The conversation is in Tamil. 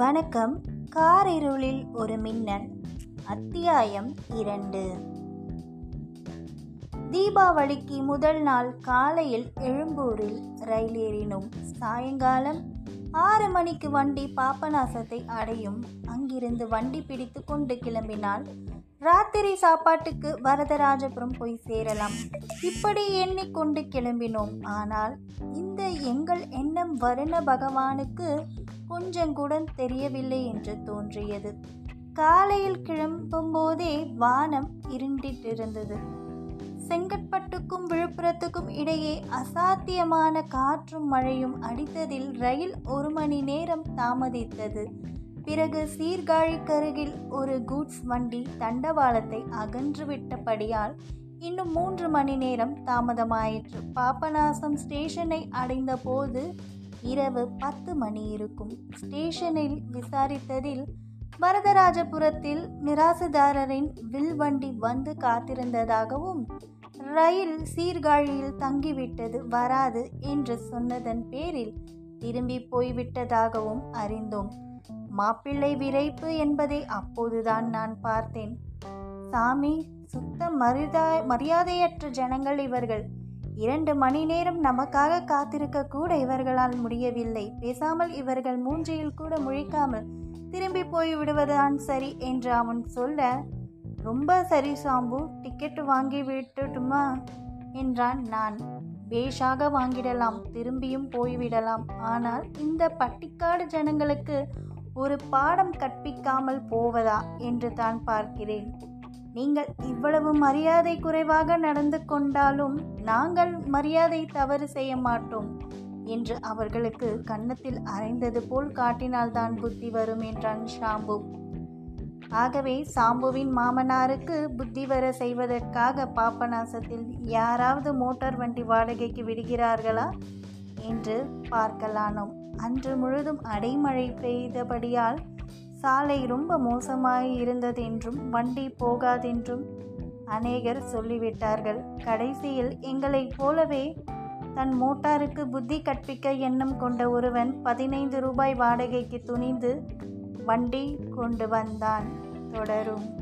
வணக்கம். காரிருளில் ஒரு மின்னல் அத்தியாயம் இரண்டு. தீபாவளிக்கு முதல் நாள் காலையில் எழும்பூரில் ரயில் ஏறினோம் சாயங்காலம் ஆறு மணிக்கு வண்டி பாபநாசத்தை அடையும். அங்கிருந்து வண்டி பிடித்து கொண்டு கிளம்பினால் ராத்திரி சாப்பாட்டுக்கு வரதராஜபுரம் போய் சேரலாம். இப்படி எண்ணிக்கொண்டு கிளம்பினோம். ஆனால் இந்த எங்கள் எண்ணம் வருண பகவானுக்கு கொஞ்சம் கூட தெரியவில்லை என்று தோன்றியது. காலையில் கிளம்பும் போதே வானம் இருண்டிட்டிருந்தது. செங்கற்பட்டுக்கும் விழுப்புரத்துக்கும் இடையே அசாத்தியமான காற்றும் மழையும் அடித்ததில் ரயில் ஒரு மணி நேரம் தாமதித்தது. பிறகு சீர்காழிக்கருகில் ஒரு கூட்ஸ் வண்டி தண்டவாளத்தை அகன்றுவிட்டபடியால் இன்னும் மூன்று மணி நேரம் தாமதமாயிற்று. பாபநாசம் ஸ்டேஷனை அடைந்த போது இரவு பத்து மணி இருக்கும். ஸ்டேஷனில் விசாரித்ததில் வரதராஜபுரத்தில் மிராசுதாரரின் வில் வண்டி வந்து காத்திருந்ததாகவும் ரயில் சீர்காழியில் தங்கிவிட்டது வராது என்று சொன்னதன் பேரில் திரும்பி போய்விட்டதாகவும் அறிந்தோம். மாப்பிள்ளை விரைப்பு என்பதை அப்போதுதான் நான் பார்த்தேன். சாமி சுத்த மரியாதை மரியாதையற்ற ஜனங்கள் இவர்கள். இரண்டு மணி நேரம் நமக்காக காத்திருக்க கூட இவர்களால் முடியவில்லை. பேசாமல் இவர்கள் மூஞ்சியில் கூட முழிக்காமல் திரும்பி போய் விடுவதுதான் சரி என்று அவன் சொல்ல ரொம்ப சரி சாம்பு டிக்கெட் வாங்கி விட்டுட்டுமா? என்றான் நான். பேஷாக வாங்கிடலாம் திரும்பியும் போய்விடலாம். ஆனால் இந்த பட்டிக்காடு ஜனங்களுக்கு ஒரு பாடம் கற்பிக்காமல் போவதா என்று தான் பார்க்கிறேன். நீங்கள் இவ்வளவு மரியாதை குறைவாக நடந்து கொண்டாலும் நாங்கள் மரியாதை தவறு செய்ய மாட்டோம் என்று அவர்களுக்கு கன்னத்தில் அரைந்தது போல் காட்டினால்தான் புத்தி வரும் என்றான் ஷாம்பு. ஆகவே சாம்புவின் மாமனாருக்கு புத்தி வர செய்வதற்காக பாப்பநாசத்தில் யாராவது மோட்டார் வண்டி வாடகைக்கு விடுகிறார்களா என்று பார்க்கலானோம். அன்று முழுதும் அடைமழை பெய்தபடியால் சாலை ரொம்ப மோசமாய் இருந்ததென்றும் வண்டி போகாதென்றும் அநேகர் சொல்லிவிட்டார்கள். கடைசியில் எங்களைப் போலவே தன் மோட்டாருக்கு புத்தி கற்பிக்க எண்ணம் கொண்ட ஒருவன் பதினைந்து ரூபாய் வாடகைக்கு துணிந்து வண்டி கொண்டு வந்தான். தொடரும்.